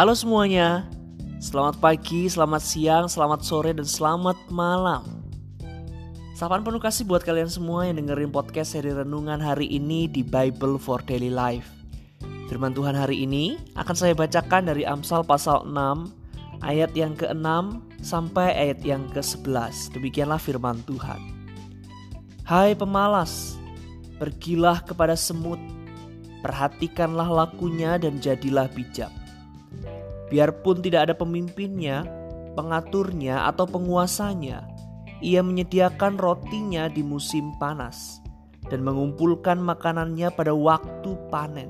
Halo semuanya, selamat pagi, selamat siang, selamat sore, dan selamat malam. Sapaan penuh kasih buat kalian semua yang dengerin podcast seri renungan hari ini di Bible for Daily Life. Firman Tuhan hari ini akan saya bacakan dari Amsal pasal 6 ayat yang ke-6 sampai ayat yang ke-11. Demikianlah firman Tuhan. Hai pemalas, pergilah kepada semut, perhatikanlah lakunya dan jadilah bijak. Biarpun tidak ada pemimpinnya, pengaturnya atau penguasanya, ia menyediakan rotinya di musim panas dan mengumpulkan makanannya pada waktu panen.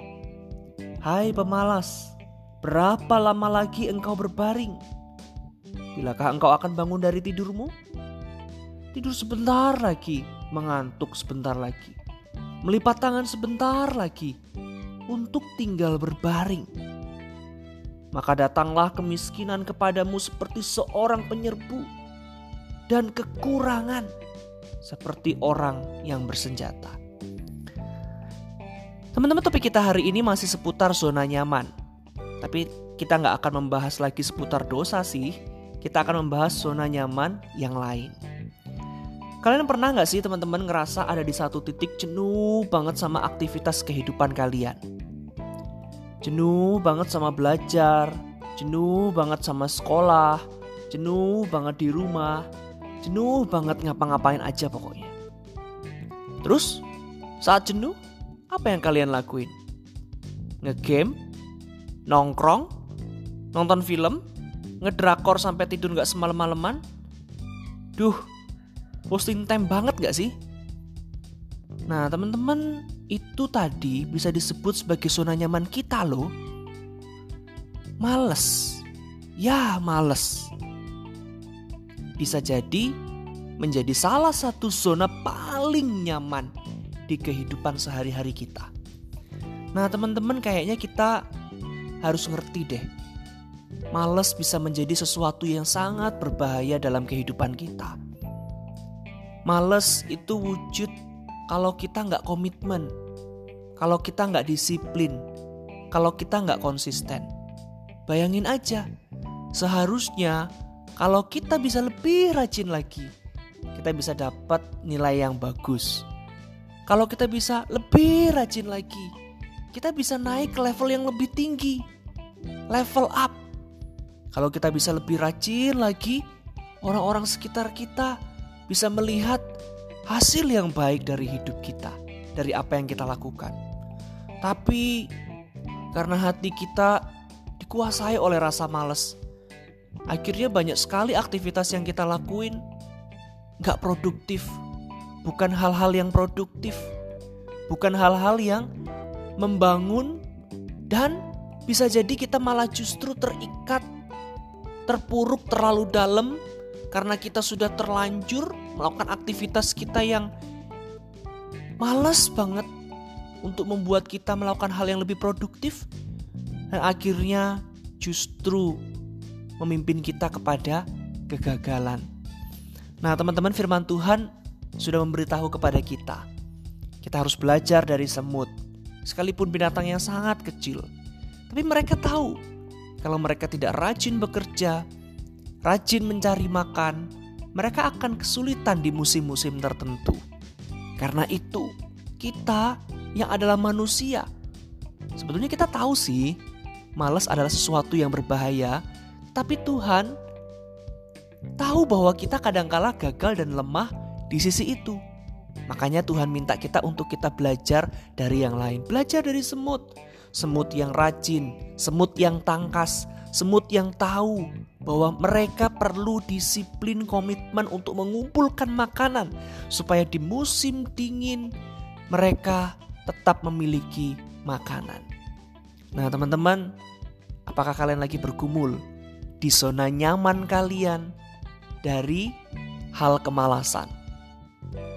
Hai pemalas, berapa lama lagi engkau berbaring? Bilakah engkau akan bangun dari tidurmu? Tidur sebentar lagi, mengantuk sebentar lagi, melipat tangan sebentar lagi untuk tinggal berbaring. Maka datanglah kemiskinan kepadamu seperti seorang penyerbu dan kekurangan seperti orang yang bersenjata. Teman-teman topik kita hari ini masih seputar zona nyaman. Tapi kita nggak akan membahas lagi seputar dosa sih. Kita akan membahas zona nyaman yang lain. Kalian pernah nggak sih teman-teman ngerasa ada di satu titik jenuh banget sama aktivitas kehidupan kalian? Jenuh banget sama belajar, jenuh banget sama sekolah, jenuh banget di rumah, Jenuh banget ngapa-ngapain aja pokoknya. Terus saat jenuh apa yang kalian lakuin? Ngegame? Nongkrong? Nonton film? Ngedrakor sampai tidur gak semalam-malaman? Duh, posting time banget gak sih? Nah teman-teman itu tadi bisa disebut sebagai zona nyaman kita loh. Males. Ya males bisa jadi menjadi salah satu zona paling nyaman di kehidupan sehari-hari kita. Nah, teman-teman, kayaknya kita harus ngerti deh. Males bisa menjadi sesuatu yang sangat berbahaya dalam kehidupan kita. Males itu wujud kalau kita nggak komitmen, kalau kita nggak disiplin, kalau kita nggak konsisten. Bayangin aja, seharusnya kalau kita bisa lebih rajin lagi, kita bisa dapat nilai yang bagus. Kalau kita bisa lebih rajin lagi, kita bisa naik ke level yang lebih tinggi. Level up. Kalau kita bisa lebih rajin lagi, orang-orang sekitar kita bisa melihat hasil yang baik dari hidup kita, dari apa yang kita lakukan. Tapi karena hati kita dikuasai oleh rasa males, Akhirnya banyak sekali aktivitas yang kita lakuin gak produktif. Bukan hal-hal yang produktif. Bukan hal-hal yang membangun dan bisa jadi kita malah justru terikat, terpuruk terlalu dalam karena kita sudah terlanjur melakukan aktivitas kita yang malas banget untuk membuat kita melakukan hal yang lebih produktif dan akhirnya justru memimpin kita kepada kegagalan. Nah, teman-teman, firman Tuhan sudah memberitahu kepada kita. Kita harus belajar dari semut, sekalipun binatang yang sangat kecil. Tapi mereka tahu kalau mereka tidak rajin bekerja, rajin mencari makan, mereka akan kesulitan di musim-musim tertentu. Karena itu, kita yang adalah manusia, sebetulnya kita tahu sih, malas adalah sesuatu yang berbahaya tapi Tuhan tahu bahwa kita kadangkala gagal dan lemah di sisi itu. Makanya Tuhan minta kita untuk kita belajar dari yang lain. Belajar dari semut. Semut yang rajin, semut yang tangkas, semut yang tahu bahwa mereka perlu disiplin komitmen untuk mengumpulkan makanan supaya di musim dingin mereka tetap memiliki makanan. Nah, teman-teman, apakah kalian lagi bergumul di zona nyaman kalian dari hal kemalasan?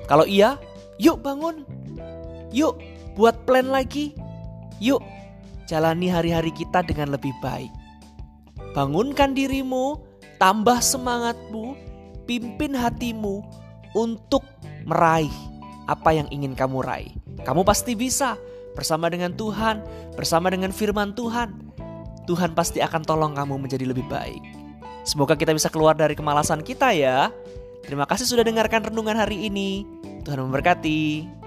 Kalau iya, yuk bangun. Yuk buat plan lagi. Yuk jalani hari-hari kita dengan lebih baik. Bangunkan dirimu, tambah semangatmu, pimpin hatimu untuk meraih apa yang ingin kamu raih. Kamu pasti bisa bersama dengan Tuhan, bersama dengan firman Tuhan. Tuhan pasti akan tolong kamu menjadi lebih baik. Semoga kita bisa keluar dari kemalasan kita ya. Terima kasih sudah dengarkan renungan hari ini. Tuhan memberkati.